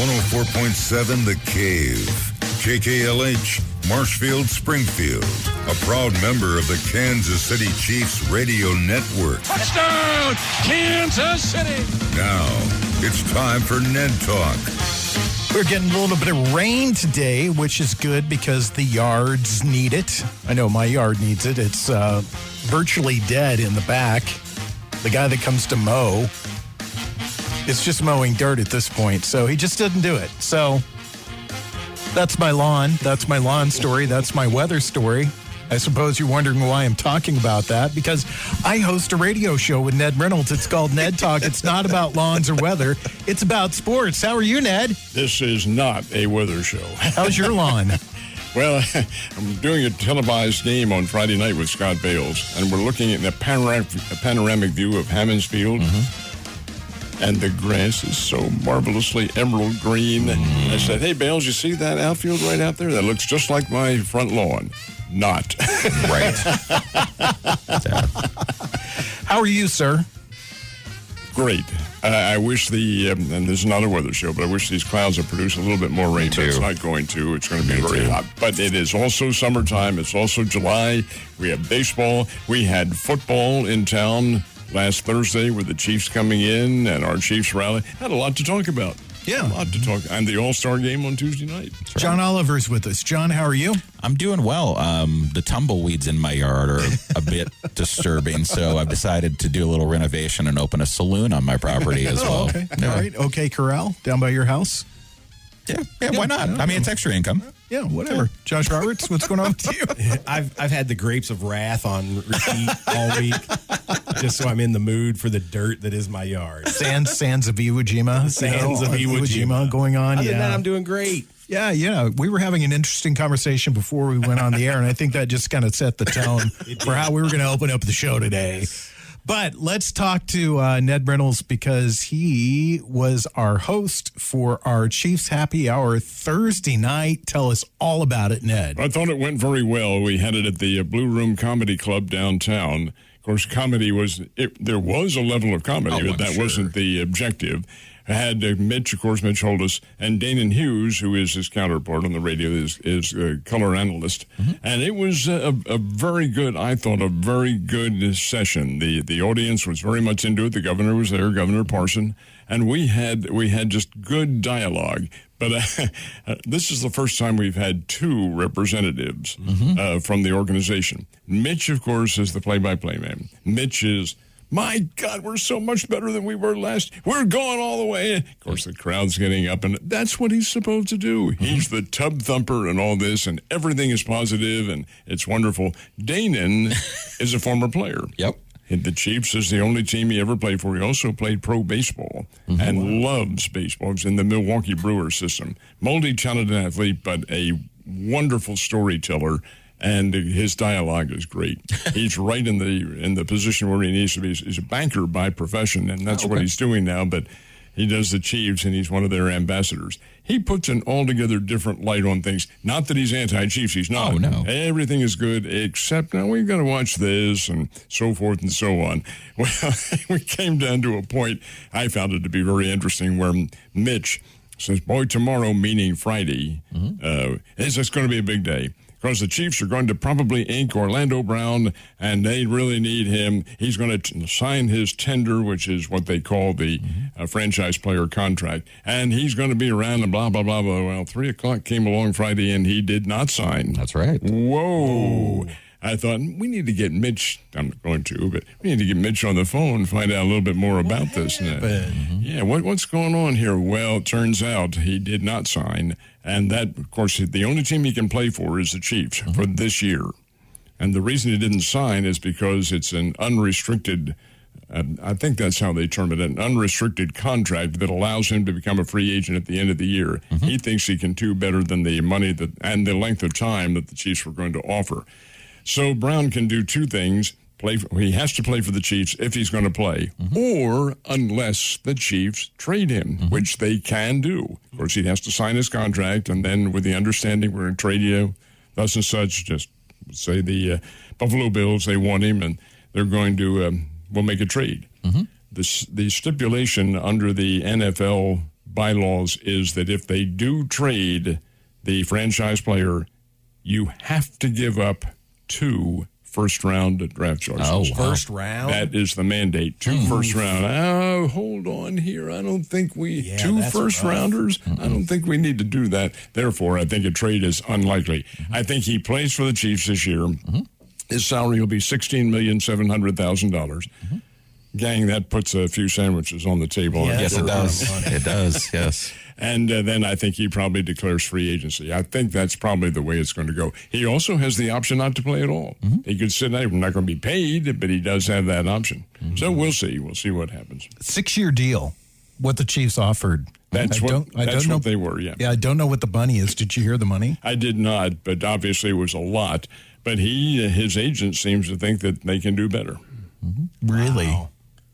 104.7 The Cave. KKLH, Marshfield, Springfield. A proud member of the Kansas City Chiefs radio network. Touchdown, Kansas City! Now, it's time for Ned Talk. We're getting a little bit of rain today, which is good because the yards need it. I know my yard needs it. It's uh, virtually dead in the back. The guy that comes to mow is just mowing dirt at this point, so he just didn't do it. So that's my lawn. That's my lawn story. That's my weather story. I suppose you're wondering why I'm talking about that because I host a radio show with Ned Reynolds. It's called Ned Talk. It's not about lawns or weather, it's about sports. How are you, Ned? This is not a weather show. How's your lawn? well, I'm doing a televised game on Friday night with Scott Bales, and we're looking at the panoramic, panoramic view of Hammons Field. Mm-hmm and the grass is so marvelously emerald green. I said, Hey, Bales, you see that outfield right out there? That looks just like my front lawn. Not. right. How are you, sir? Great. Uh, I wish the, um, and this is not a weather show, but I wish these clouds would produce a little bit more rain, but it's not going to. It's going to be Me very too. hot. But it is also summertime. It's also July. We have baseball. We had football in town last Thursday with the Chiefs coming in and our Chiefs rally. Had a lot to talk about. Yeah. A lot to talk. And the All Star game on Tuesday night. John Oliver's with us. John, how are you? I'm doing well. Um, the tumbleweeds in my yard are a bit disturbing, so I've decided to do a little renovation and open a saloon on my property as well. Oh, okay. Yeah. All right. Okay, Corral, down by your house. Yeah, yeah, why not? I mean, it's extra income. Yeah, whatever. Josh Roberts, what's going on with you? I've I've had the grapes of wrath on repeat all week, just so I'm in the mood for the dirt that is my yard. Sands, sands of Iwo Jima, sands of Iwo Jima going on. Other yeah, than that, I'm doing great. Yeah, yeah. We were having an interesting conversation before we went on the air, and I think that just kind of set the tone for how we were going to open up the show today. But let's talk to uh, Ned Reynolds because he was our host for our Chiefs Happy Hour Thursday night. Tell us all about it, Ned. I thought it went very well. We had it at the uh, Blue Room Comedy Club downtown. Of course, comedy was it, there was a level of comedy, oh, but that sure. wasn't the objective had uh, Mitch, of course, Mitch Holthus, and Danan Hughes, who is his counterpart on the radio, is, is a color analyst. Mm-hmm. And it was a, a, very good, I thought, a very good session. The the audience was very much into it. The governor was there, Governor Parson, and we had we had just good dialogue. But uh, this is the first time we've had two representatives mm-hmm. uh, from the organization. Mitch, of course, is the play-by-play man. Mitch is my God, we're so much better than we were last. We're going all the way. Of course, the crowd's getting up, and that's what he's supposed to do. He's the tub thumper and all this, and everything is positive, and it's wonderful. Danan is a former player. Yep. The Chiefs is the only team he ever played for. He also played pro baseball mm-hmm. and wow. loves baseball. He's in the Milwaukee Brewers system. Multi-talented athlete, but a wonderful storyteller and his dialogue is great. he's right in the in the position where he needs to be. He's a banker by profession, and that's okay. what he's doing now. But he does the Chiefs, and he's one of their ambassadors. He puts an altogether different light on things. Not that he's anti-Chiefs; he's not. Oh no, everything is good except now we've got to watch this and so forth and so on. Well, we came down to a point I found it to be very interesting where Mitch says, "Boy, tomorrow, meaning Friday, mm-hmm. uh, is just going to be a big day." Because the Chiefs are going to probably ink Orlando Brown, and they really need him. He's going to sign his tender, which is what they call the mm-hmm. uh, franchise player contract, and he's going to be around and blah, blah, blah, blah. Well, 3 o'clock came along Friday, and he did not sign. That's right. Whoa. I thought we need to get Mitch. I'm not going to, but we need to get Mitch on the phone find out a little bit more about what this. Mm-hmm. Yeah, what, what's going on here? Well, it turns out he did not sign, and that, of course, the only team he can play for is the Chiefs mm-hmm. for this year. And the reason he didn't sign is because it's an unrestricted. Uh, I think that's how they term it an unrestricted contract that allows him to become a free agent at the end of the year. Mm-hmm. He thinks he can do better than the money that and the length of time that the Chiefs were going to offer. So Brown can do two things. Play for, he has to play for the Chiefs if he's going to play, mm-hmm. or unless the Chiefs trade him, mm-hmm. which they can do. Of course, he has to sign his contract, and then with the understanding we're going to trade you, thus and such. Just say the uh, Buffalo Bills they want him, and they're going to um, will make a trade. Mm-hmm. The the stipulation under the NFL bylaws is that if they do trade the franchise player, you have to give up two first round draft choices. Oh, wow. First round. That is the mandate. Two hmm. first round. Oh, hold on here. I don't think we Yeah, two that's first rough. rounders. I don't think we need to do that. Therefore, I think a trade is unlikely. Mm-hmm. I think he plays for the Chiefs this year. Mm-hmm. His salary will be sixteen million seven hundred thousand dollars. Mm-hmm. Gang, that puts a few sandwiches on the table. Yeah, Yes, it does. It does. Yes. And uh, then I think he probably declares free agency. I think that's probably the way it's going to go. He also has the option not to play at all. Mm-hmm. He could sit there. Not going to be paid, but he does have that option. Mm-hmm. So we'll see. We'll see what happens. Six year deal. What the Chiefs offered. That's I what. don't- I that's don't what know- they were. Yeah. Yeah, I don't know what the money is. Did you hear the money? I did not, but obviously it was a lot. But he, uh, his agent, seems to think that they can do better. Mm-hmm. Really?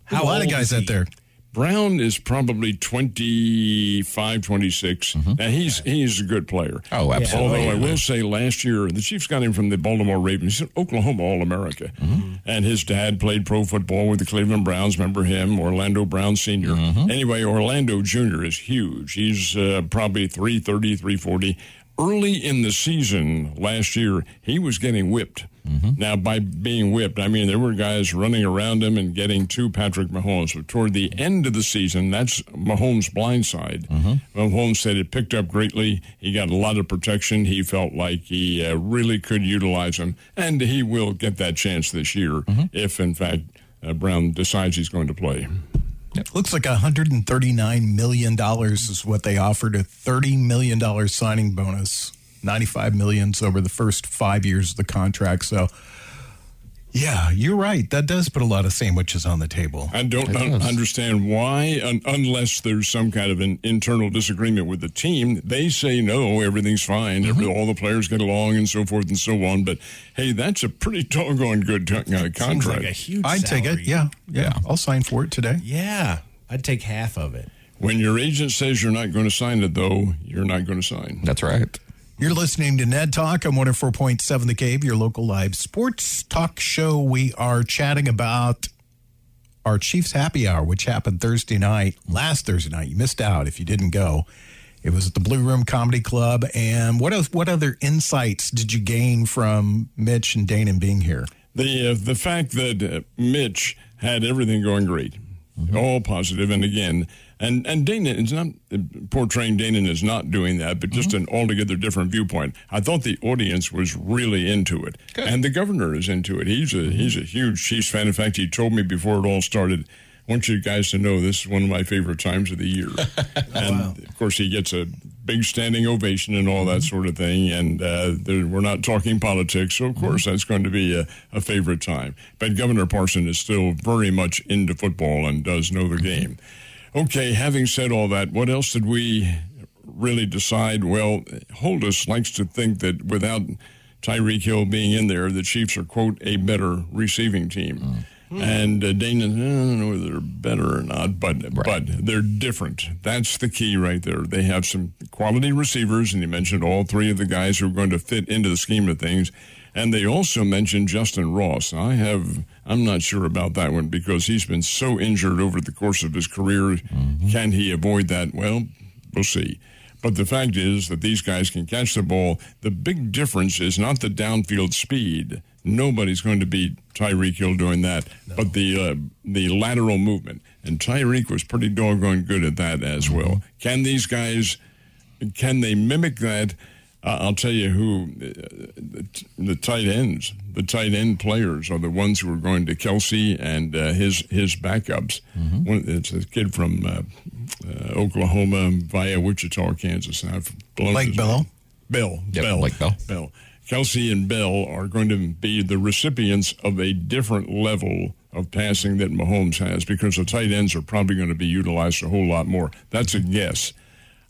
How a lot old of guys out there. Brown is probably 25, 26. Mm-hmm. Now, he's he's a good player. Oh, absolutely. Although I will say last year, the Chiefs got him from the Baltimore Ravens. He's an Oklahoma All America. Mm-hmm. And his dad played pro football with the Cleveland Browns. Remember him? Orlando Brown Sr. Mm-hmm. Anyway, Orlando Jr. is huge. He's uh, probably 330, 340. Early in the season last year, he was getting whipped. Now, by being whipped, I mean there were guys running around him and getting to Patrick Mahomes. But toward the end of the season, that's Mahomes' blind side. Mahomes said it picked up greatly. He got a lot of protection. He felt like he uh, really could utilize him, and he will get that chance this year if, in fact, uh, Brown decides he's going to play. Looks like $139 million is what they offered a $30 million signing bonus. 95 millions over the first five years of the contract. So, yeah, you're right. That does put a lot of sandwiches on the table. I don't un- understand why, un- unless there's some kind of an internal disagreement with the team. They say no, everything's fine, Every, all the players get along, and so forth and so on. But hey, that's a pretty doggone good t- uh, Seems contract. like a huge. I'd take it. salary. Yeah, yeah. I'll sign for it today. Yeah. I'd take half of it. when your agent says you're not going to sign it, though, you're not going to sign. That's right. You're listening to Ned Talk on 104.7 The Cave, your local live sports talk show. We are chatting about our Chiefs Happy Hour, which happened Thursday night, last Thursday night. You missed out if you didn't go. It was at the Blue Room Comedy Club. And what else, what other insights did you gain from Mitch and Dana being here? The uh, the fact that uh, Mitch had everything going great, all positive, and again, and and Dana is not portraying Dana is not doing that, but just mm-hmm. an altogether different viewpoint. I thought the audience was really into it, and the governor is into it. He's a mm-hmm. he's a huge Chiefs fan. In fact, he told me before it all started. I want you guys to know this is one of my favorite times of the year. and of course, he gets a big standing ovation and all that mm-hmm. sort of thing. And uh, there, we're not talking politics, so of course, that's going to be a, a favorite time. But Governor Parson is still very much into football and does know the game. Okay, having said all that, what else did we really decide? Well, Holthus likes to think that without Tyreek Hill being in there, the Chiefs are, quote, a better receiving team. And uh, Dana, I don't know whether they're better or not, but but they're different. That's the key right there. They have some quality receivers, and you mentioned all three of the guys who are going to fit into the scheme of things. And they also mentioned Justyn Ross. I have, I'm not sure about that one because he's been so injured over the course of his career. Can he avoid that? Well, we'll see. But the fact is that these guys can catch the ball. The big difference is not the downfield speed. Nobody's going to beat Tyreek Hill doing that, but the uh, the lateral movement. And Tyreek was pretty doggone good at that as well. Can these guys? Can they mimic that? I'll tell you who uh, the, tight ends, the tight end players are the ones who are going to Kelce and uh, his his backups. One, it's a kid from uh, uh, Oklahoma via Wichita, Kansas. And I've blown Blake Bello? Bell, Yep, Bell, Blake Bell. Bell. Kelce and Bell are going to be the recipients of a different level of passing that Mahomes has because the tight ends are probably going to be utilized a whole lot more. That's a guess.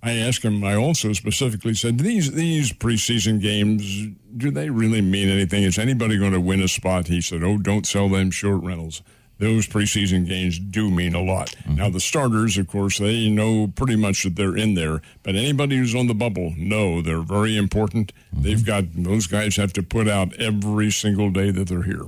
I asked him. I also specifically said these these preseason games do they really mean anything? Is anybody going to win a spot? He said, "Oh, don't sell them short Reynolds." Those preseason games do mean a lot. Mm-hmm. Now the starters, of course, they know pretty much that they're in there. But anybody who's on the bubble, no, they're very important. Mm-hmm. They've got those guys have to put out every single day that they're here.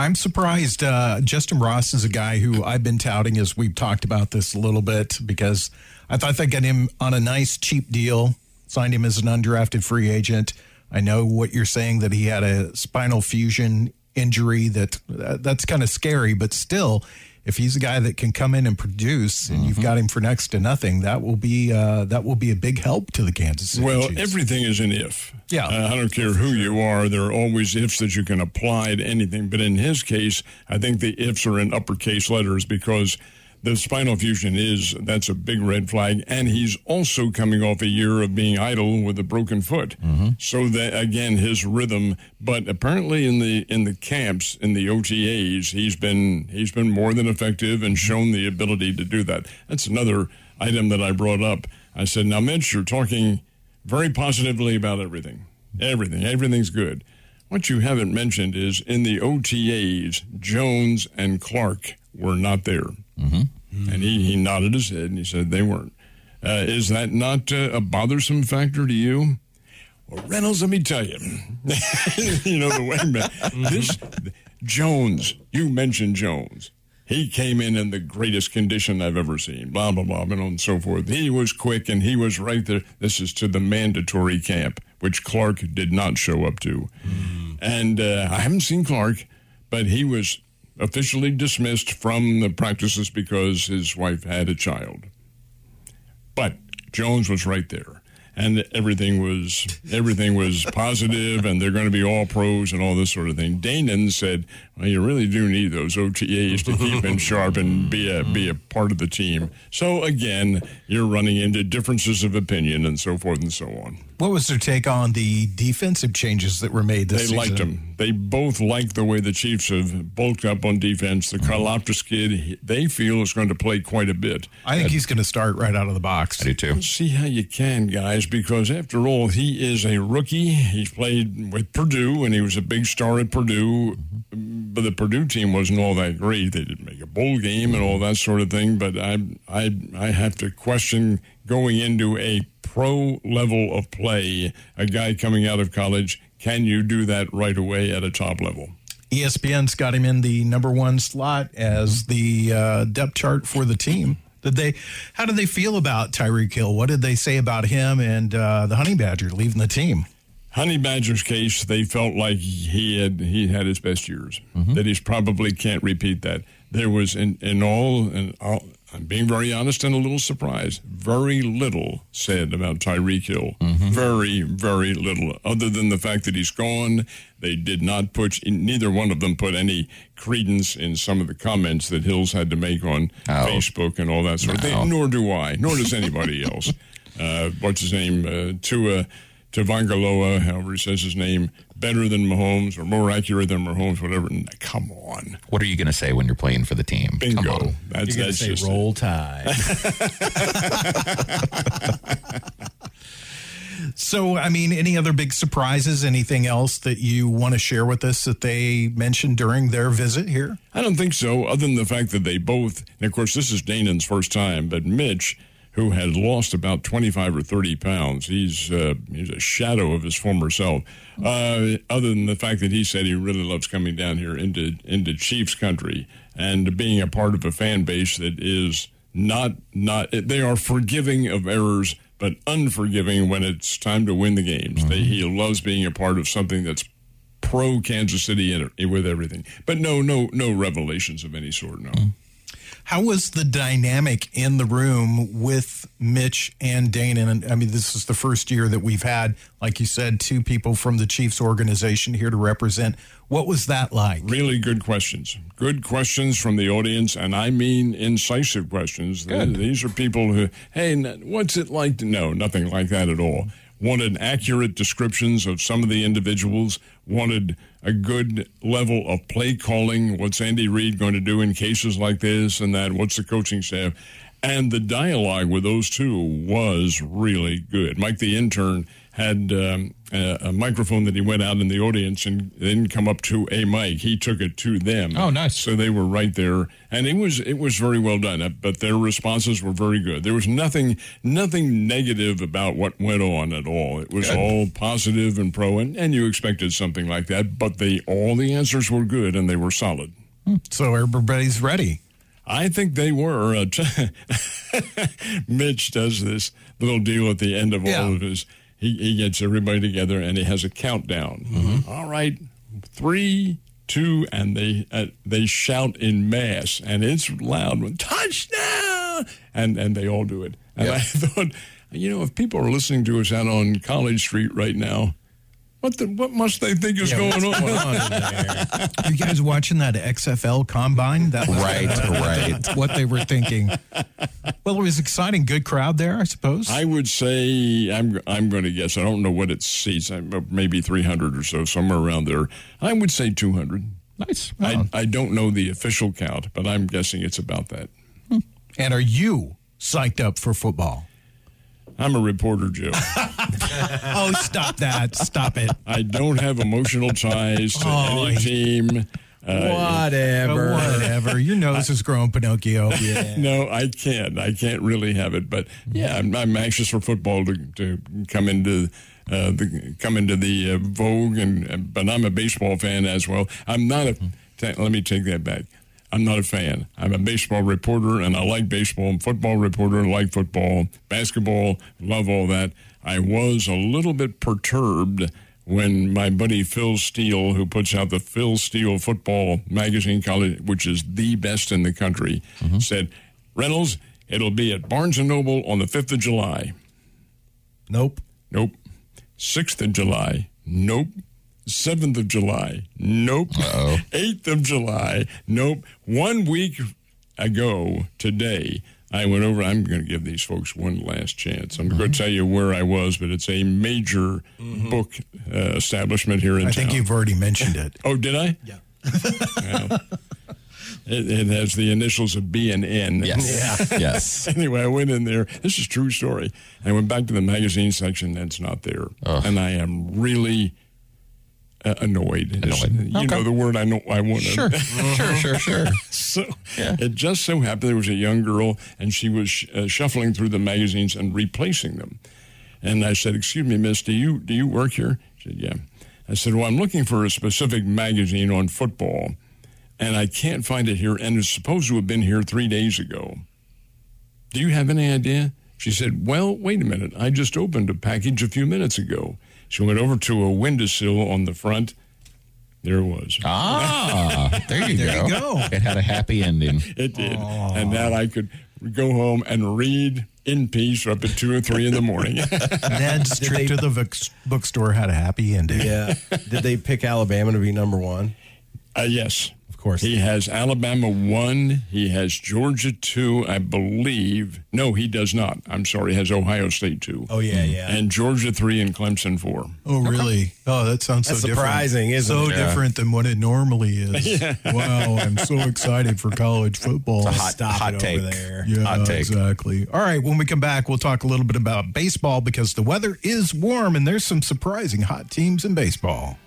I'm surprised. Uh, Justyn Ross is a guy who I've been touting as we've talked about this a little bit because I thought they got him on a nice cheap deal, signed him as an undrafted free agent. I know what you're saying that he had a spinal fusion injury that uh, that's kind of scary, but still, if he's a guy that can come in and produce, and mm-hmm. you've got him for next to nothing, that will be uh, that will be a big help to the Kansas City. Well, Chiefs. everything is an if. Yeah, uh, I don't care who you are. There are always ifs that you can apply to anything. But in his case, I think the ifs are in uppercase letters because the spinal fusion is that's a big red flag and he's also coming off a year of being idle with a broken foot. Mm-hmm. so that again his rhythm but apparently in the in the camps in the OTAs he's been he's been more than effective and shown the ability to do that. That's another item that I brought up. I said now Mitch you're talking very positively about everything. Everything. Everything's good. What you haven't mentioned is in the OTAs Jones and Clark were not there Mm-hmm. And he, he nodded his head and he said they weren't. Uh, is that not uh, a bothersome factor to you? Well, Reynolds, let me tell you, you know the way mm-hmm. this Jones. You mentioned Jones. He came in in the greatest condition I've ever seen. Blah blah blah, and so forth. He was quick and he was right there. This is to the mandatory camp, which Clark did not show up to. Mm. And uh, I haven't seen Clark, but he was officially dismissed from the practices because his wife had a child. But Jones was right there and everything was everything was positive, and they're going to be all pros and all this sort of thing. Danan said, "Well, you really do need those OTAs to keep him sharp and be a be a part of the team." So again, you're running into differences of opinion and so forth and so on. What was their take on the defensive changes that were made this they season? liked them. They both like the way the Chiefs have bulked up on defense. The Karlaftis mm-hmm. kid, they feel is going to play quite a bit. I think he's going to start right out of the box. I do too. See how you can, guys, because after all, he is a rookie. He's played with Purdue, and he was a big star at Purdue. But the Purdue team wasn't all that great. They didn't make a bowl game and all that sort of thing. But I, I, I have to question going into a pro level of play, a guy coming out of college, can you do that right away at a top level? ESPN's got him in the number one slot as the uh, depth chart for the team. Did they? How did they feel about Tyreek Hill? What did they say about him and uh, the Honey Badger leaving the team? Honey Badger's case, they felt like he had he had his best years. Mm-hmm. That he's probably can't repeat that. There was in in all and I'm being very honest and a little surprised. Very little said about Tyreek Hill. Mm-hmm. Very, very little. Other than the fact that he's gone, they did not put, neither one of them put any credence in some of the comments that Hills had to make on oh. Facebook and all that sort no. of thing. Nor do I, nor does anybody else. Uh, what's his name? Uh, Tua Tagovailoa, however he says his name, better than Mahomes or more accurate than Mahomes, whatever. Come on. What are you going to say when you're playing for the team? Bingo. That's, you're that's say just roll tide. so, I mean, any other big surprises? Anything else that you want to share with us that they mentioned during their visit here? I don't think so, other than the fact that they both, and of course, this is Danan's first time, but Mitch who had lost about 25 or 30 pounds. He's uh, he's a shadow of his former self. Uh, other than the fact that he said he really loves coming down here into into Chiefs country and being a part of a fan base that is not not they are forgiving of errors but unforgiving when it's time to win the games. Mm-hmm. They, he loves being a part of something that's pro Kansas City with everything. But no no no revelations of any sort. No. Mm-hmm. How was the dynamic in the room with Mitch and Dana? And I mean, this is the first year that we've had, like you said, two people from the Chiefs organization here to represent. What was that like? Really good questions. Good questions from the audience, and I mean incisive questions. Good. These are people who, hey, what's it like to know? Nothing like that at all wanted accurate descriptions of some of the individuals, wanted a good level of play calling. What's Andy Reid going to do in cases like this and that? What's the coaching staff? And the dialogue with those two was really good. Mike, the intern, had um, a, a, microphone that he went out in the audience and didn't come up to a mic. He took it to them. Oh, nice! So they were right there, and it was it was very well done. Uh, but their responses were very good. There was nothing nothing negative about what went on at all. It was good. all positive and pro, and, and you expected something like that. But they all the answers were good and they were solid. So everybody's ready. I think they were. Uh, Mitch does this little deal at the end of yeah. all of his he, he gets everybody together and he has a countdown. Mm-hmm. All right, three, two, and they uh, they shout in mass, and it's loud. When touchdown! And and they all do it. And yep. I thought, you know, if people are listening to us out on College Street right now, what the, what must they think is yeah, going on? on you guys watching that XFL combine? That was right, right. What they were thinking. Well, it was exciting. Good crowd there, I suppose. I would say I'm I'm going to guess. I don't know what it seats. Maybe 300 or so, somewhere around there. I would say 200. Nice. I, I don't know the official count, but I'm guessing it's about that. Hmm. And are you psyched up for football? I'm a reporter, Joe. oh, stop that. Stop it. I don't have emotional ties to oh, any team. Uh, whatever. whatever. Your nose is growing, Pinocchio. Yeah. no, I can't. I can't really have it. But yeah, I'm, I'm anxious for football to, to come into uh, the come into the uh, vogue, and but I'm a baseball fan as well. I'm not a. T- let me take that back. I'm not a fan. I'm a baseball reporter and I like baseball. I'm football reporter, like football, basketball, love all that. I was a little bit perturbed when my buddy Phil Steele, who puts out the Phil Steele Football Magazine, college, which is the best in the country, mm-hmm. said, Reynolds, it'll be at Barnes & Noble on the 5th of July. Nope. Nope. 6th of July. Nope. 7th of July. Nope. Uh-oh. 8th of July. Nope. One week ago today, I went over. I'm going to give these folks one last chance. I'm mm-hmm. going to tell you where I was, but it's a major mm-hmm. book uh, establishment here in I town. I think you've already mentioned it. oh, did I? Yeah. well, it, it, has the initials of B and N. Yes. Yeah. yes. anyway, I went in there. This is true story. I went back to the magazine section, That's not there. Ugh. And I am really uh, annoyed. Annoyed. You okay. know the word I know. I want to. Sure, sure, sure, sure. so yeah. it just so happened there was a young girl, and she was sh- uh, shuffling through the magazines and replacing them. And I said, "Excuse me, Miss, do you do you work here?" She said, "Yeah." I said, "Well, I'm looking for a specific magazine on football, and I can't find it here, and it's supposed to have been here three days ago. Do you have any idea?" She said, Well, wait a minute. I just opened a package a few minutes ago. She went over to a windowsill on the front. There it was. Ah, there you there go. You go. It had a happy ending. It did. Aww. And now I could go home and read in peace up at two or three in the morning. Ned's trip they, to the bookstore had a happy ending. Yeah. Did they pick Alabama to be number one? Uh, yes course. He has Alabama one. He has Georgia two, I believe. No, he does not. I'm sorry. He has Ohio State two. Oh yeah, mm. yeah. And Georgia three and Clemson four. Oh really? Oh, that sounds That's so surprising, different. isn't so it? So different than what it normally is. yeah. Wow, I'm so excited for college football. It's a hot, Stop hot take. there. Yeah, hot take. exactly. All right, when we come back, we'll talk a little bit about baseball because the weather is warm and there's some surprising hot teams in baseball.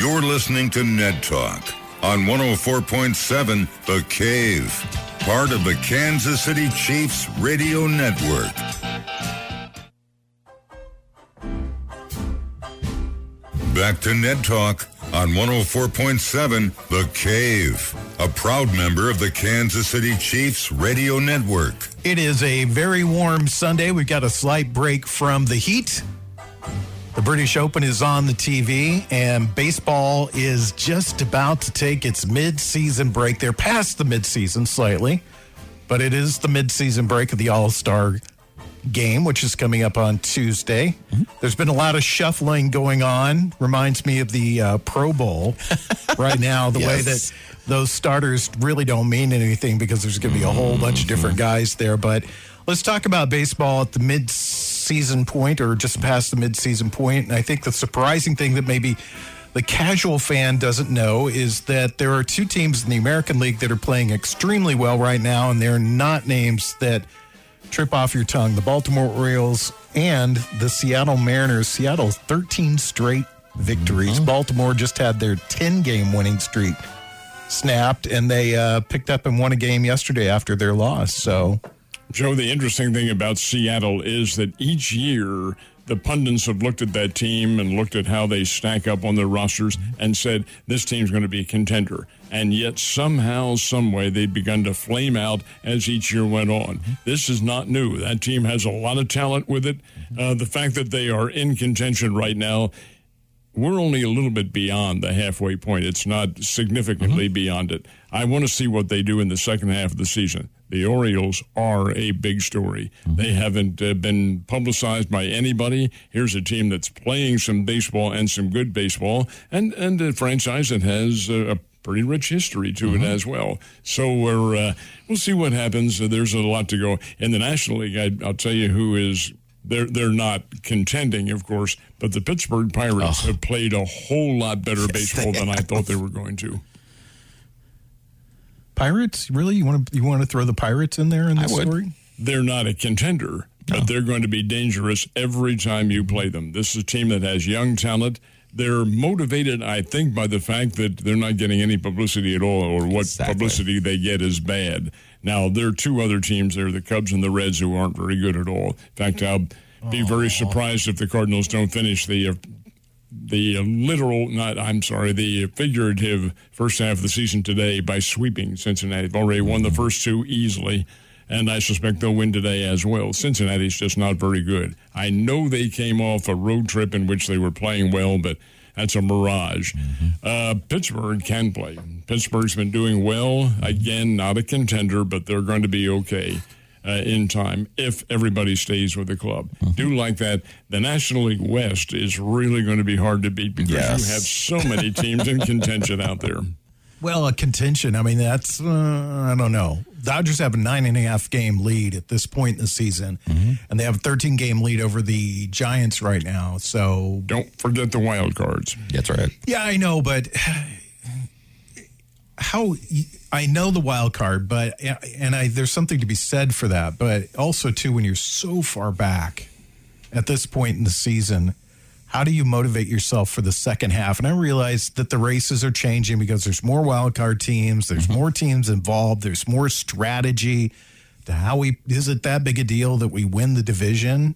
You're listening to Ned Talk on 104.7 The Cave, part of the Kansas City Chiefs radio network. Back to Ned Talk on 104.7 The Cave, a proud member of the Kansas City Chiefs radio network. It is a very warm Sunday. We've got a slight break from the heat. The British Open is on the TV, and baseball is just about to take its mid-season break. They're past the mid-season slightly, but it is the mid-season break of the All-Star game, which is coming up on Tuesday. Mm-hmm. There's been a lot of shuffling going on. Reminds me of the uh, Pro Bowl right now, the yes. way that those starters really don't mean anything because there's going to be a whole bunch of different guys there. But let's talk about baseball at the mid mid-season point or just past the mid-season point. And I think the surprising thing that maybe the casual fan doesn't know is that there are two teams in the American League that are playing extremely well right now, and they're not names that trip off your tongue. The Baltimore Orioles and the Seattle Mariners. Seattle 13 straight victories. Mm-hmm. Baltimore just had their 10 game winning streak snapped, and they uh, picked up and won a game yesterday after their loss. So, Joe, the interesting thing about Seattle is that each year the pundits have looked at that team and looked at how they stack up on their rosters and said this team's going to be a contender. And yet somehow, someway, they've begun to flame out as each year went on. This is not new. That team has a lot of talent with it. Uh, the fact that they are in contention right now we're only a little bit beyond the halfway point. It's not significantly mm-hmm. beyond it. I want to see what they do in the second half of the season. The Orioles are a big story. Mm-hmm. They haven't uh, been publicized by anybody. Here's a team that's playing some baseball and some good baseball, and and a franchise that has a, a pretty rich history to mm-hmm. it as well. So we're uh, we'll see what happens. There's a lot to go in the National League. I, will tell you who is they're they're not contending, of course, but the Pittsburgh Pirates oh. have played a whole lot better yes, baseball than I thought they were going to. Pirates, really? You want to you want to throw the Pirates in there in the story? They're not a contender, but they're going to be dangerous every time you play them. This is a team that has young talent. They're motivated, I think, by the fact that they're not getting any publicity at all, or what exactly. publicity they get is bad. Now, there are two other teams there, the Cubs and the Reds, who aren't very good at all. In fact, I'll be very surprised if the Cardinals don't finish the uh, the literal, not I'm sorry, the figurative first half of the season today by sweeping Cincinnati. They've already won the first two easily, and I suspect they'll win today as well. Cincinnati's just not very good. I know they came off a road trip in which they were playing well, but that's a mirage. Mm-hmm. Uh, Pittsburgh can play. Pittsburgh's been doing well. Again, not a contender, but they're going to be okay. Uh, in time if everybody stays with the club. Mm-hmm. Do like that. The National League West is really going to be hard to beat because yes. you have so many teams in contention out there. Well, a contention. I mean, that's uh, I don't know. Dodgers have a nine and a half game lead at this point in the season, mm-hmm. and they have a 13 game lead over the Giants right now. So don't forget the wild cards. That's right. Yeah, I know, but how I know the wild card, but and I there's something to be said for that. But also too, when you're so far back at this point in the season how do you motivate yourself for the second half? And I realize that the races are changing because there's more wild card teams, there's mm-hmm. more teams involved, there's more strategy. To how we is it that big a deal that we win the division?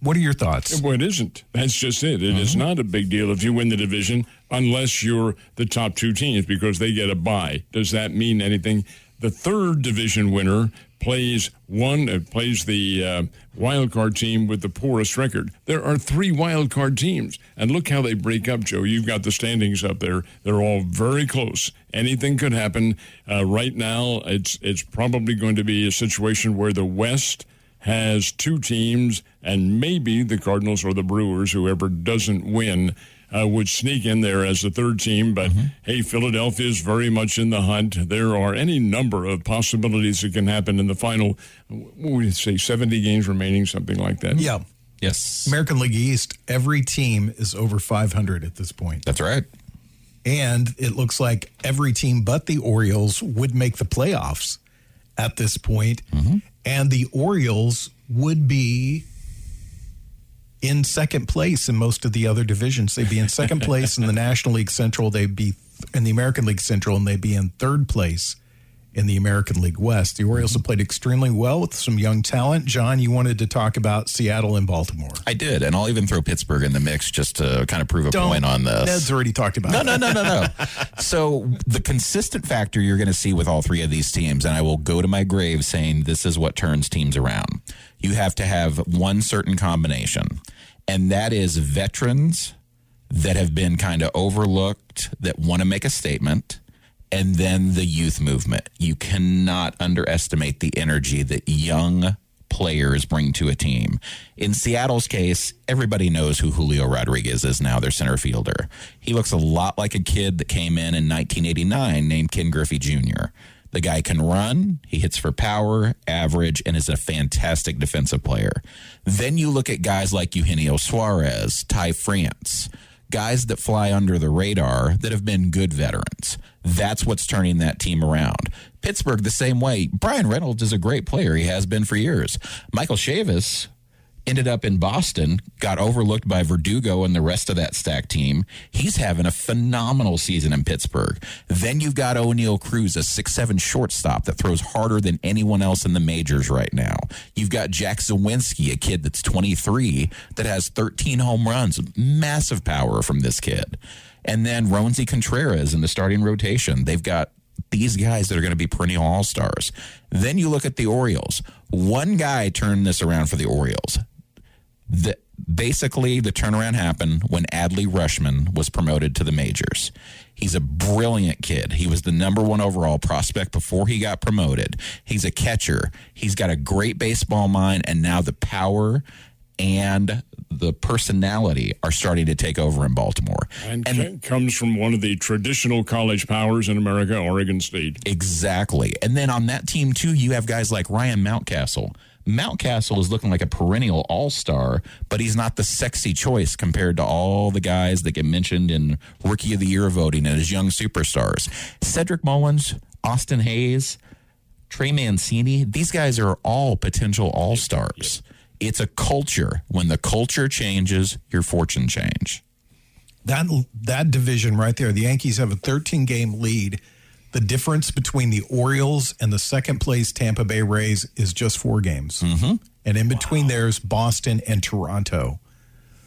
What are your thoughts? Well, it isn't. That's just it. It mm-hmm. is not a big deal if you win the division unless you're the top two teams because they get a bye. Does that mean anything? The third division winner plays one uh, plays the uh, wild card team with the poorest record. There are three wild card teams, and look how they break up, Joe. You've got the standings up there; they're all very close. Anything could happen. Uh, right now, it's it's probably going to be a situation where the West has two teams, and maybe the Cardinals or the Brewers, whoever doesn't win uh, would sneak in there as the third team. But mm-hmm. hey, Philadelphia is very much in the hunt. There are any number of possibilities that can happen in the final, what would say, 70 games remaining, something like that? Yeah. Yes. American League East, every team is over 500 at this point. That's right. And it looks like every team but the Orioles would make the playoffs at this point. Mm-hmm. And the Orioles would be in second place in most of the other divisions. They'd be in second place in the National League Central. They'd be in the American League Central, and they'd be in third place in the American League West. The Orioles have played extremely well with some young talent. John, you wanted to talk about Seattle and Baltimore. I did, and I'll even throw Pittsburgh in the mix just to kind of prove a Don't, point on this. Ned's already talked about. No, no, no, no, no. so the consistent factor you're going to see with all three of these teams, and I will go to my grave saying this is what turns teams around. You have to have one certain combination, and that is veterans that have been kind of overlooked that want to make a statement and then the youth movement. You cannot underestimate the energy that young players bring to a team. In Seattle's case, everybody knows who Julio Rodriguez is now, their center fielder. He looks a lot like a kid that came in in 1989 named Ken Griffey Jr. The guy can run, he hits for power, average, and is a fantastic defensive player. Then you look at guys like Eugenio Suarez, Ty France, guys that fly under the radar that have been good veterans. That's what's turning that team around. Pittsburgh, the same way. Bryan Reynolds is a great player. He has been for years. Michael Chavis ended up in Boston, got overlooked by Verdugo and the rest of that stack team. He's having a phenomenal season in Pittsburgh. Then you've got Oneil Cruz, a six-seven shortstop that throws harder than anyone else in the majors right now. You've got Jack Suwinski, a kid that's 23 that has 13 home runs. Massive power from this kid. And then Roansy Contreras in the starting rotation. They've got these guys that are going to be perennial all stars. Then you look at the Orioles. One guy turned this around for the Orioles the, basically the turnaround happened when Adley Rutschman was promoted to the majors. He's a brilliant kid. He was the number one overall prospect before he got promoted. He's a catcher. He's got a great baseball mind, and now the power and the personality are starting to take over in Baltimore. And, and comes from one of the traditional college powers in America, Oregon State. Exactly. And then on that team, too, you have guys like Ryan Mountcastle Mountcastle is looking like a perennial all star, but he's not the sexy choice compared to all the guys that get mentioned in Rookie of the Year voting and as young superstars. Cedric Mullins, Austin Hays, Trey Mancini, these guys are all potential all stars. It's a culture. When the culture changes, your fortune change. That that division right there, the Yankees have a 13 game lead the difference between the Orioles and the second place Tampa Bay Rays is just four games. Mm-hmm. And in between wow. there's Boston and Toronto.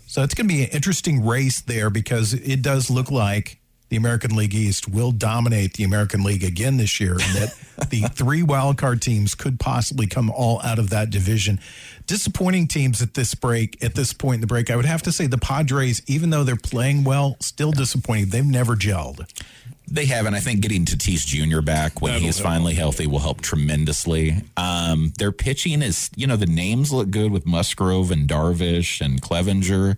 So it's going to be an interesting race there because it does look like the American League East will dominate the American League again this year, and that the three wildcard teams could possibly come all out of that division. Disappointing teams at this break, at this point in the break, I would have to say the Padres, even though they're playing well, still disappointing. They've never gelled. They have, and I think getting Tatis Jr. back when he he's finally healthy will help tremendously. Um, their pitching is, you know, the names look good with Musgrove and Darvish and Clevinger.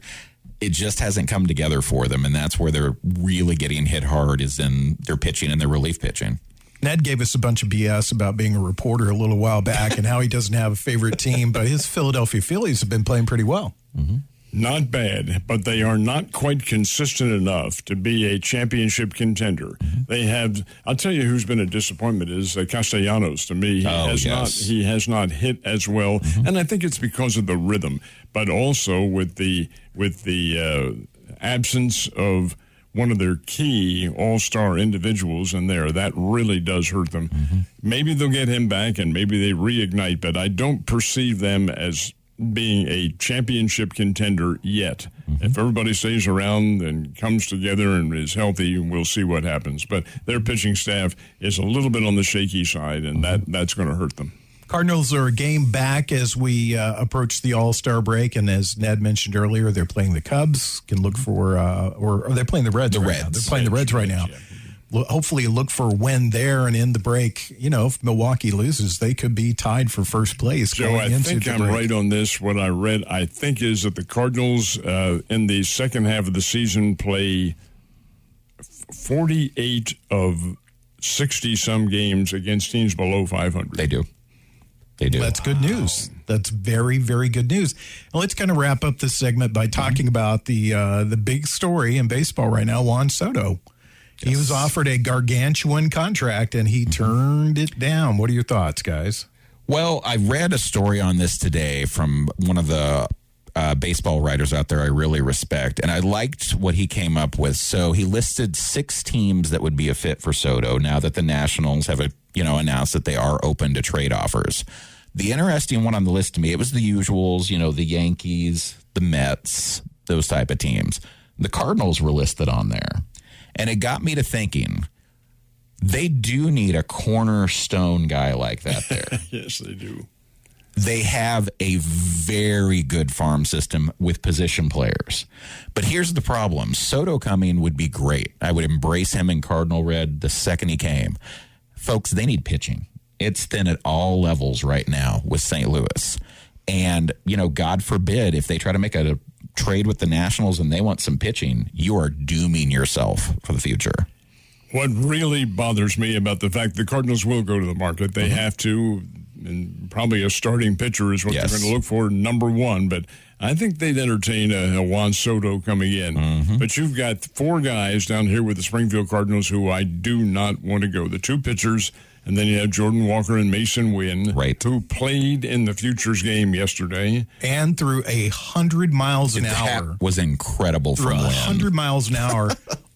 It just hasn't come together for them, and that's where they're really getting hit hard is in their pitching and their relief pitching. Ned gave us a bunch of BS about being a reporter a little while back and how he doesn't have a favorite team, but his Philadelphia Phillies have been playing pretty well. Mm-hmm not bad, but they are not quite consistent enough to be a championship contender. They have. I'll tell you who's been a disappointment is uh, Castellanos. To me, he oh, has yes. not he has not hit as well, mm-hmm. and I think it's because of the rhythm, but also with the with the uh, absence of one of their key all star individuals in there. That really does hurt them. Mm-hmm. Maybe they'll get him back and maybe they reignite, but I don't perceive them as being a championship contender yet. Mm-hmm. If everybody stays around and comes together and is healthy, we'll see what happens. But their pitching staff is a little bit on the shaky side, and that, that's going to hurt them. Cardinals are a game back as we uh, approach the All Star break, and as Ned mentioned earlier, they're playing the Cubs. Can look for, uh, or, they're playing the Reds. The right Reds. Now. They're playing the Reds right now. Yeah hopefully look for when win there and in the break. You know, if Milwaukee loses, they could be tied for first place. Joe, I think I'm break. right on this. What I read, I think, is that the Cardinals uh, in the second half of the season play 48 of 60 some games against teams below 500. They do. They do. That's good news. That's very, very good news. And let's kind of wrap up this segment by talking mm-hmm. about the uh, the big story in baseball right now. Juan Soto Yes. He was offered a gargantuan contract and he mm-hmm. turned it down. What are your thoughts, guys? Well, I read a story on this today from one of the uh, baseball writers out there I really respect, and I liked what he came up with. So he listed six teams that would be a fit for Soto. Now that the Nationals have a, you know announced that they are open to trade offers, the interesting one on the list to me it was the usuals. You know, the Yankees, the Mets, those type of teams. The Cardinals were listed on there. And it got me to thinking they do need a cornerstone guy like that there. yes, they do. They have a very good farm system with position players. But here's the problem Soto coming would be great. I would embrace him in Cardinal Red the second he came. Folks, they need pitching. It's thin at all levels right now with St. Louis. And, you know, God forbid if they try to make a trade with the Nationals and they want some pitching, you are dooming yourself for the future. What really bothers me about the fact the Cardinals will go to the market, they mm-hmm. have to, and probably a starting pitcher is what yes. they're going to look for, number one. But I think they'd entertain a, a Juan Soto coming in. Mm-hmm. But you've got four guys down here with the Springfield Cardinals who I do not want to go. The two pitchers, and then you have Jordan Walker and Masyn Winn, right. who played in the Futures game yesterday. And through a 100 miles an hour. was incredible through from a 100 miles an hour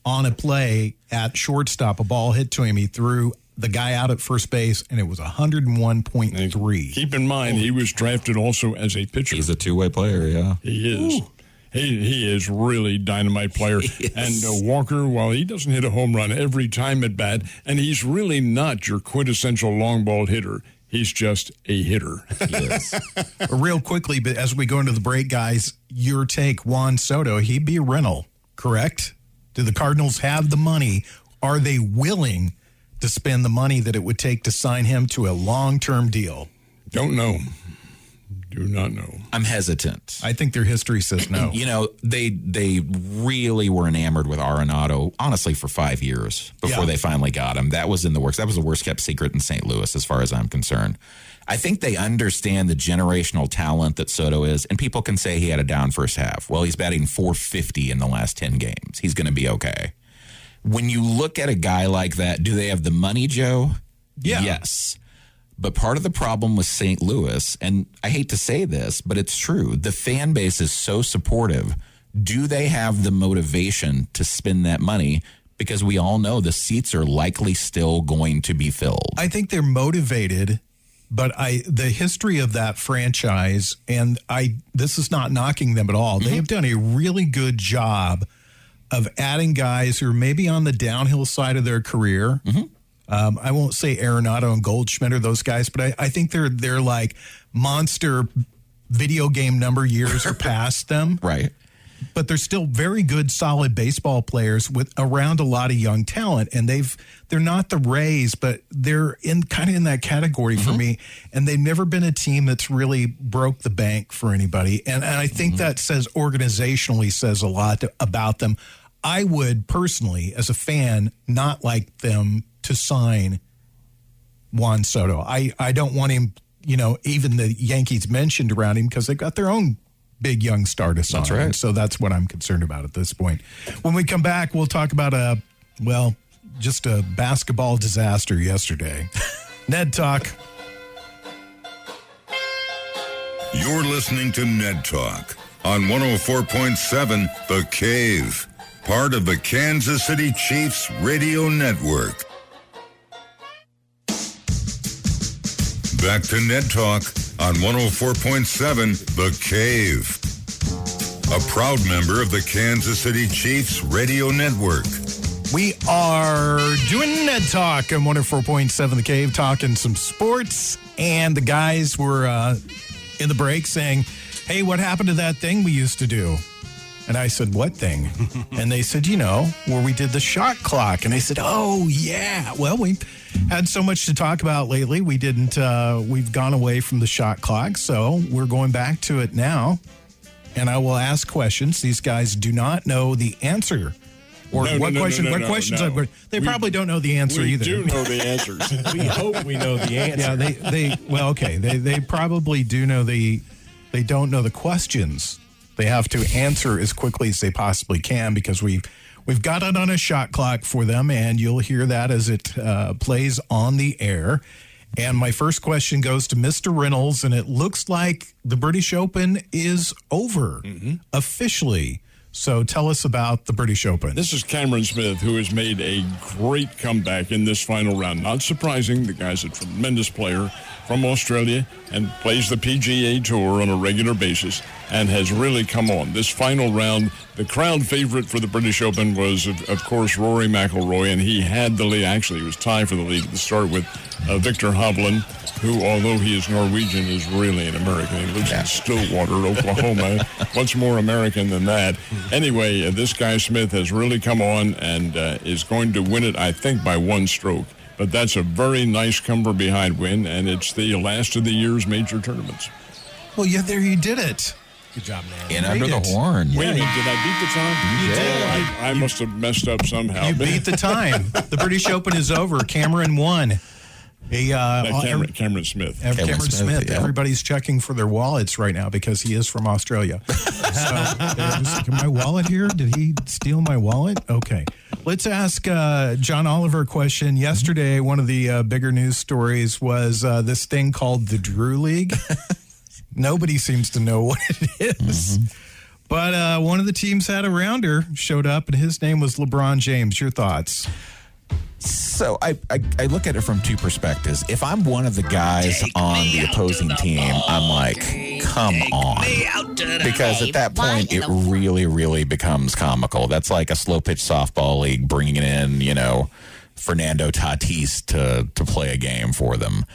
on a play at shortstop. A ball hit to him. He threw the guy out at first base, and it was 101.3. Keep in mind, he was drafted also as a pitcher. He's a two way player, yeah. He is. Ooh. He, he is really dynamite player. And uh, Walker, while he doesn't hit a home run every time at bat, and he's really not your quintessential long ball hitter. He's just a hitter. Real quickly, but as we go into the break, guys, your take, Juan Soto, he'd be a rental, correct? Do the Cardinals have the money? Are they willing to spend the money that it would take to sign him to a long term deal? Don't know. Do not know. I'm hesitant. I think their history says no. you know, they they really were enamored with Arenado, honestly, for five years before yeah. they finally got him. That was in the works. That was the worst kept secret in St. Louis, as far as I'm concerned. I think they understand the generational talent that Soto is, and people can say he had a down first half. Well, he's batting 450 in the last 10 games. He's going to be okay. When you look at a guy like that, do they have the money, Joe? Yeah. Yes. But part of the problem with St. Louis, and I hate to say this, but it's true, the fan base is so supportive. Do they have the motivation to spend that money? Because we all know the seats are likely still going to be filled. I think they're motivated but I the history of that franchise and I this is not knocking them at all. Mm-hmm. They have done a really good job of adding guys who are maybe on the downhill side of their career. Mm-hmm. Um, I won't say Arenado and Goldschmidt are those guys, but I, I think they're they're like monster video game number years are past them. Right but they're still very good, solid baseball players with around a lot of young talent. And they've they're not the Rays, but they're in kind of in that category mm-hmm. for me. And they've never been a team that's really broke the bank for anybody. And, and I think mm-hmm. that says organizationally says a lot to, about them. I would personally, as a fan, not like them to sign Juan Soto. I, I don't want him, you know, even the Yankees mentioned around him because they've got their own big young star to sign. That's right. So that's what I'm concerned about at this point. When we come back, we'll talk about a well, just a basketball disaster yesterday. Ned Talk. You're listening to Ned Talk on 104.7 The Cave, part of the Kansas City Chiefs radio network. Back to Ned Talk on 104.7 The Cave. A proud member of the Kansas City Chiefs radio network. We are doing Ned Talk on 104.7 The Cave, talking some sports. And the guys were uh, in the break saying, Hey, what happened to that thing we used to do? And I said, What thing? and they said, You know, where we did the shot clock. And I said, Oh, yeah. Well, we had so much to talk about lately. We didn't, uh, we've gone away from the shot clock. So we're going back to it now. And I will ask questions. These guys do not know the answer. Or no, what no, question? No, what questions? They we, probably don't know the answer we either. We do know the answers. we hope we know the answer. Yeah, they, they well, okay. They they probably do know the. They don't know the questions. They have to answer as quickly as they possibly can because we've we've got it on a shot clock for them, and you'll hear that as it uh, plays on the air. And my first question goes to Mr. Reynolds, and it looks like the British Open is over mm-hmm. officially. So tell us about the British Open. This is Cameron Smith, who has made a great comeback in this final round. Not surprising, the guy's a tremendous player from Australia and plays the PGA Tour on a regular basis and has really come on. This final round, the crowd favorite for the British Open was, of, of course, Rory McIlroy, and he had the lead. Actually, he was tied for the lead at the start with uh, Viktor Hovland, who, although he is Norwegian, is really an American. He lives in Stillwater, Oklahoma. What's more American than that? Anyway, uh, this guy Smith has really come on and uh, is going to win it, I think, by one stroke. But that's a very nice comer behind win, and it's the last of the year's major tournaments. Well, yeah, there you did it. Good job, man. In Made under the it. horn. Wait a minute, did I beat the time? You did. I, I must have messed up somehow. You beat the time. the British Open is over. Cameron won. He, uh, Uh, Cameron, Cameron Smith. Cameron, Cameron Smith. Smith, yeah. Everybody's checking for their wallets right now because he is from Australia. so, I was like, my wallet here? Did he steal my wallet? Okay. Let's ask uh, John Oliver a question. Yesterday, one of the uh, bigger news stories was uh, this thing called the Drew League. Nobody seems to know what it is. But uh, one of the teams had a rounder, showed up, and his name was LeBron James. Your thoughts? So I, I, I look at it from two perspectives. If I'm one of the guys on the opposing team, I'm like, come on. Because at that point, it really, really becomes comical. That's like a slow pitch softball league bringing in, you know, Fernando Tatis to, to play a game for them.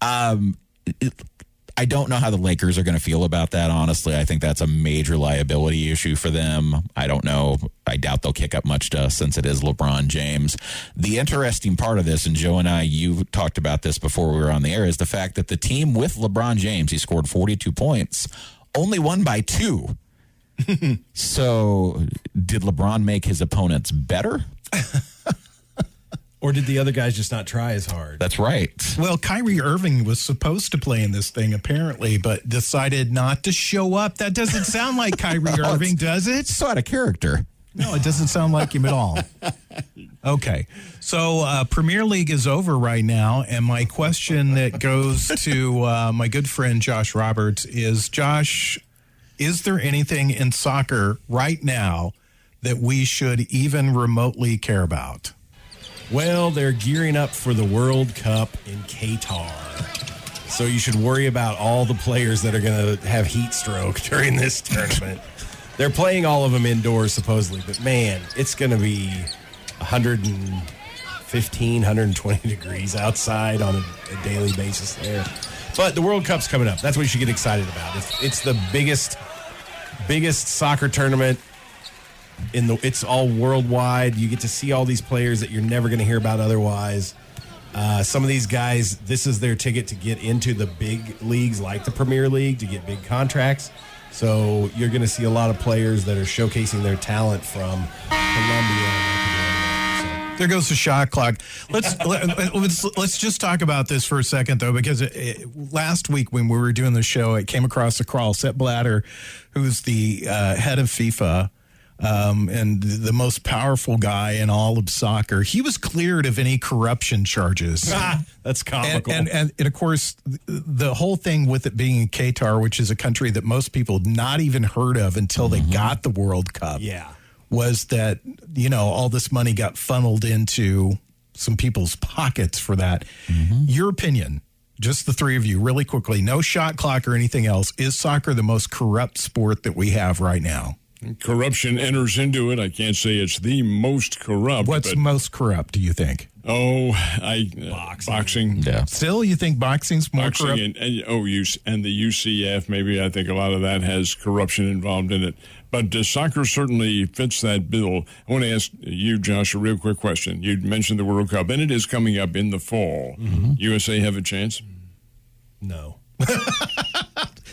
Um, it- I don't know how the Lakers are going to feel about that, honestly. I think that's a major liability issue for them. I don't know. I doubt they'll kick up much dust since it is LeBron James. The interesting part of this, and Joe and I, you talked about this before we were on the air, is the fact that the team with LeBron James, he scored 42 points, only won by two. so did LeBron make his opponents better? Or did the other guys just not try as hard? That's right. Well, Kyrie Irving was supposed to play in this thing apparently, but decided not to show up. That doesn't sound like Kyrie Irving, does it? So out of character. No, it doesn't sound like him at all. Okay. So, uh, Premier League is over right now. And my question that goes to uh, my good friend Josh Roberts is Josh, is there anything in soccer right now that we should even remotely care about? Well, they're gearing up for the World Cup in Qatar. So you should worry about all the players that are going to have heat stroke during this tournament. they're playing all of them indoors, supposedly, but man, it's going to be 115, 120 degrees outside on a, a daily basis there. But the World Cup's coming up. That's what you should get excited about. It's, it's the biggest, biggest soccer tournament in the it's all worldwide. You get to see all these players that you're never going to hear about otherwise. Uh, some of these guys, this is their ticket to get into the big leagues like the Premier League to get big contracts. So you're going to see a lot of players that are showcasing their talent from Colombia. There goes the shot clock. Let's let, let's let's just talk about this for a second, though, because it, it, last week when we were doing the show, it came across a crawl. Sepp Blatter, who's the uh, head of FIFA um, and the most powerful guy in all of soccer, he was cleared of any corruption charges. Ah, that's comical. and, and and of course, the whole thing with it being in Qatar, which is a country that most people had not even heard of until they got the World Cup, yeah. was that you know all this money got funneled into some people's pockets for that. Your opinion, just the three of you, really quickly, no shot clock or anything else. Is soccer the most corrupt sport that we have right now? Corruption enters into it. I can't say it's the most corrupt. What's but, most corrupt? Do you think? oh, I uh, Boxing. boxing. Yeah. Still, you think boxing's more Boxing corrupt? and, and oh, you and the UFC. Maybe I think a lot of that has corruption involved in it. But uh, soccer certainly fits that bill. I want to ask you, Josh, a real quick question. You mentioned the World Cup, and it is coming up in the fall. Mm-hmm. USA have a chance. No.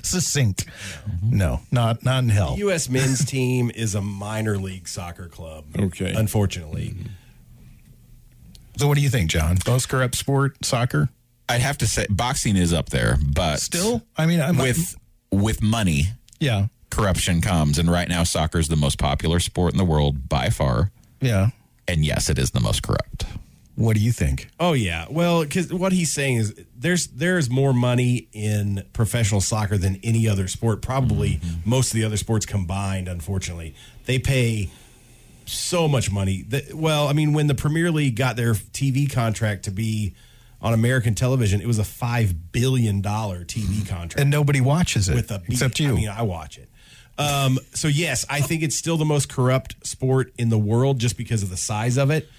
Succinct. No, not not in hell. U.S. men's team is a minor league soccer club. Okay. Unfortunately. Mm-hmm. So, what do you think, John? Most corrupt sport, soccer? I'd have to say boxing is up there, but Still, I mean, I'm with with money, yeah, corruption comes, and right now soccer is the most popular sport in the world by far. yeah. And yes, it is the most corrupt. What do you think? Oh yeah. Well, because what he's saying is there's there's more money in professional soccer than any other sport. Probably most of the other sports combined. Unfortunately, they pay so much money. That, well, I mean, when the Premier League got their TV contract to be on American television, it was a five billion dollar TV contract And nobody watches it with a except you. I mean, I watch it. Um, so yes, I think it's still the most corrupt sport in the world just because of the size of it.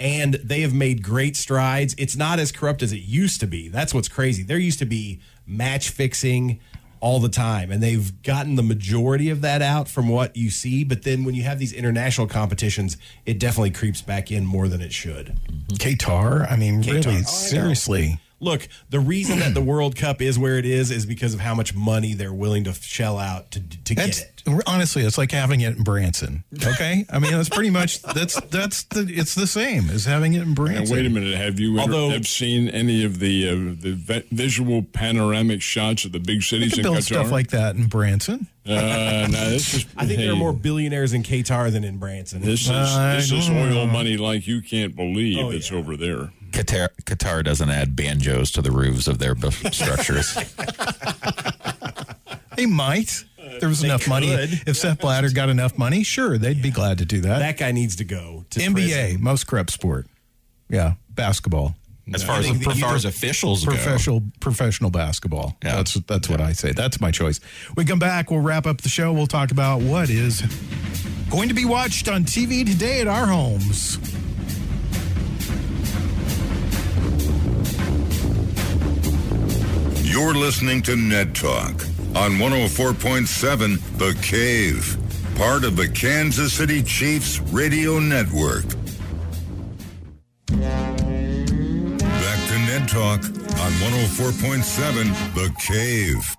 And they have made great strides. It's not as corrupt as it used to be. That's what's crazy. There used to be match fixing all the time, and they've gotten the majority of that out from what you see. But then when you have these international competitions, it definitely creeps back in more than it should. Qatar. I mean, Qatar. really, Oh, I seriously. Look, the reason that the World Cup is where it is is because of how much money they're willing to shell out to to That's get it. honestly, it's like having it in Branson. Okay, I mean that's pretty much that's that's the it's the same as having it in Now, Branson. wait a minute. Have you ever have seen any of the uh, the vi- visual panoramic shots of the big cities can in build Qatar? stuff like that in Branson. uh, no, this is, I think hey, there are more billionaires in Qatar than in Branson. This is I this is don't oil money like you can't believe Oh, that's yeah. over there. Qatar, Qatar doesn't add banjos to the roofs of their structures. They might. If there was They enough money. If Sepp Blatter got enough money, sure, they'd be glad to do that. that guy needs to go to NBA, prison. most corrupt sport. Yeah, basketball. As far as, think as, far as officials go, Professional professional basketball. Yeah. That's that's what I say. That's my choice. We come back, we'll wrap up the show. We'll talk about what is going to be watched on TV today at our homes. You're listening to Ned Talk on 104.7 The Cave, part of the Kansas City Chiefs radio network. Back to Ned Talk on 104.7 The Cave.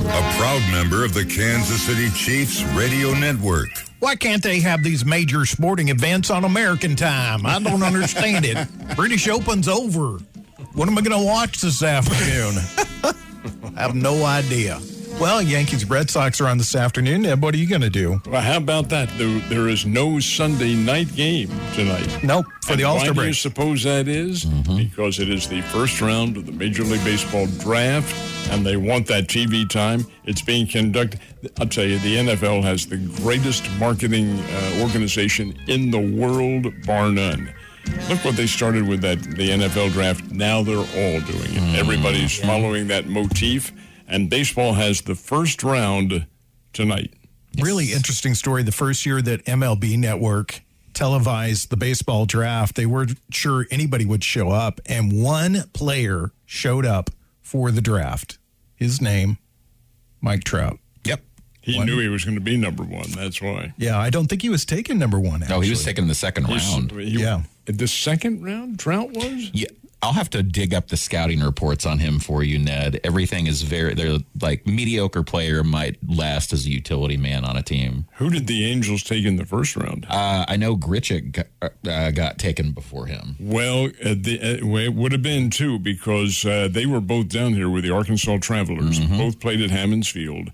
A proud member of the Kansas City Chiefs radio network. Why can't they have these major sporting events on American time? I don't understand it. British Open's over. What am I going to watch this afternoon? I have no idea. Well, Yankees Red Sox are on this afternoon. Ed, what are you going to do? Well, how about that? There, there is no Sunday night game tonight. Nope, for the And All Why Star do you suppose that is? Because it is the first round of the Major League Baseball draft, and they want that TV time. It's being conducted. I'll tell you, the NFL has the greatest marketing uh, organization in the world, bar none. Look what they started with that the NFL draft. Now they're all doing it. Mm. Everybody's following that motif, and baseball has the first round tonight. Really interesting story. The first year that MLB Network televised the baseball draft, they weren't sure anybody would show up, and one player showed up for the draft. His name, Mike Trout. yep. He knew he was going to be number one. That's why. Yeah, I don't think he was taken number one. No, he was actually. taken in the second round. He- Yeah. The second round, Trout was? Yeah, I'll have to dig up the scouting reports on him for you, Ned. Everything is very. They're like mediocre player might last as a utility man on a team. Who did the Angels take in the first round? Uh, I know Grichuk got, uh, got taken before him. well, uh, the, uh, it would have been too because uh, they were both down here with the Arkansas Travelers. Both played at Hammons Field.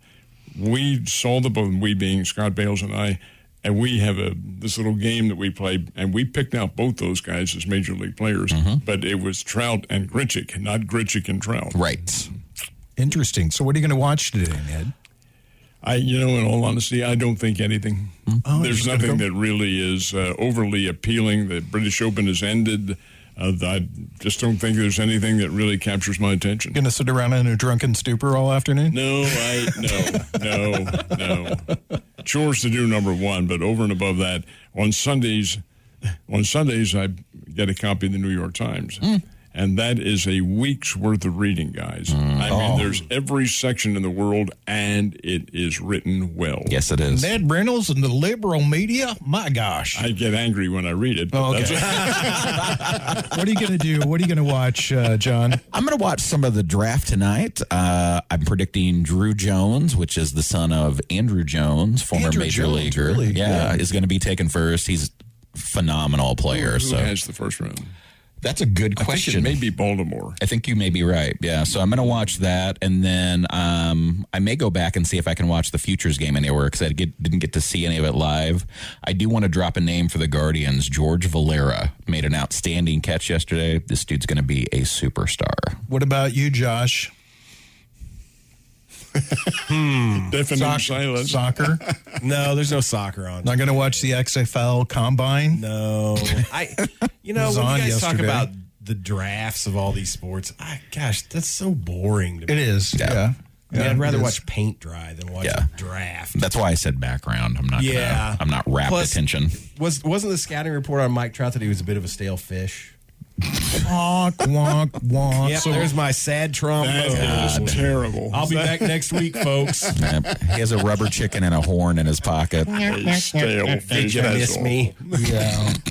We saw the both, we being Scott Bales and I, and we have a this little game that we play, and we picked out both those guys as major league players. But it was Trout and Grichuk, not Grichuk and Trout. Right. Interesting. So, what are you going to watch today, Ned? I, you know, in all honesty, I don't think anything. Oh, There's nothing go- that really is uh, overly appealing. The British Open has ended. Uh, I just don't think there's anything that really captures my attention. Going to sit around in a drunken stupor all afternoon? No, I no, no, no. Chores to do number one, but over and above that, on Sundays, on Sundays I get a copy of the New York Times. And that is a week's worth of reading, guys. I mean, there's every section in the world, and it is written well. Yes, it is. Ned Reynolds and the liberal media? My gosh. I get angry when I read it. Oh, okay. that's- what are you going to do? What are you going to watch, uh, John? I'm going to watch some of the draft tonight. Uh, I'm predicting Druw Jones, which is the son of Andruw Jones, former Andruw major Jones, leaguer. really? Yeah, Yeah. is going to be taken first. He's phenomenal player. Who so has the first round? That's a good question. Maybe Baltimore. I think you may be right. Yeah. So I'm going to watch that. And then um, I may go back and see if I can watch the Futures game anywhere because I get, didn't get to see any of it live. I do want to drop a name for the Guardians. George Valera made an outstanding catch yesterday. This dude's going to be a superstar. What about you, Josh? Hmm. Definite silence. Soccer? No, there's no soccer on. Not going to watch the XFL Combine? No, I. You know when you guys talk about the drafts of all these sports, I, gosh, that's so boring to me. It is. Yeah. I mean, Yeah, I'd rather watch paint dry than watch Yeah. a draft. That's why I said background. I'm not. Yeah. Gonna, I'm not rapt Plus- attention. Was wasn't the scouting report on Mike Trout that he was a bit of a stale fish? Wonk, wonk, wonk. Yep, So- there's my sad trombone. That is terrible. I'll be back next week, folks. Yep. He has a rubber chicken and a horn in his pocket. A stale Did fish you miss me? yeah.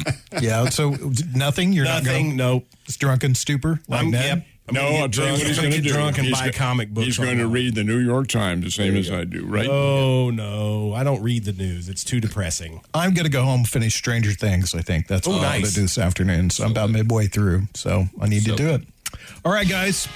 Yeah. So nothing? You're not going Nope. Just drunken stupor? Like I'm, Ned? yep. I'm No, I'll tell you drunk. what he's I'm going to get do. drunk and he's buy go- comic books. He's going to read the New York Times the same as I do, right? Oh no, I don't read the news. It's too depressing. I'm going to go home and finish Stranger Things, I think. That's oh, what I'm going to do this afternoon. So I'm about midway through. So I need to do it. All right, guys.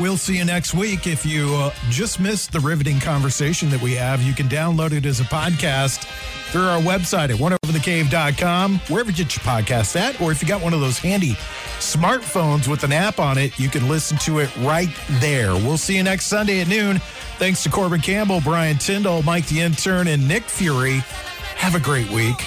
We'll see you next week. If you uh, just missed the riveting conversation that we have, you can download it as a podcast through our website at oneoverthecave.com, wherever you get your podcast at. Or if you got one of those handy smartphones with an app on it, you can listen to it right there. We'll see you next Sunday at noon. Thanks to Corbin Campbell, Brian Tyndall, Mike the Intern, and Nick Fury. Have a great week.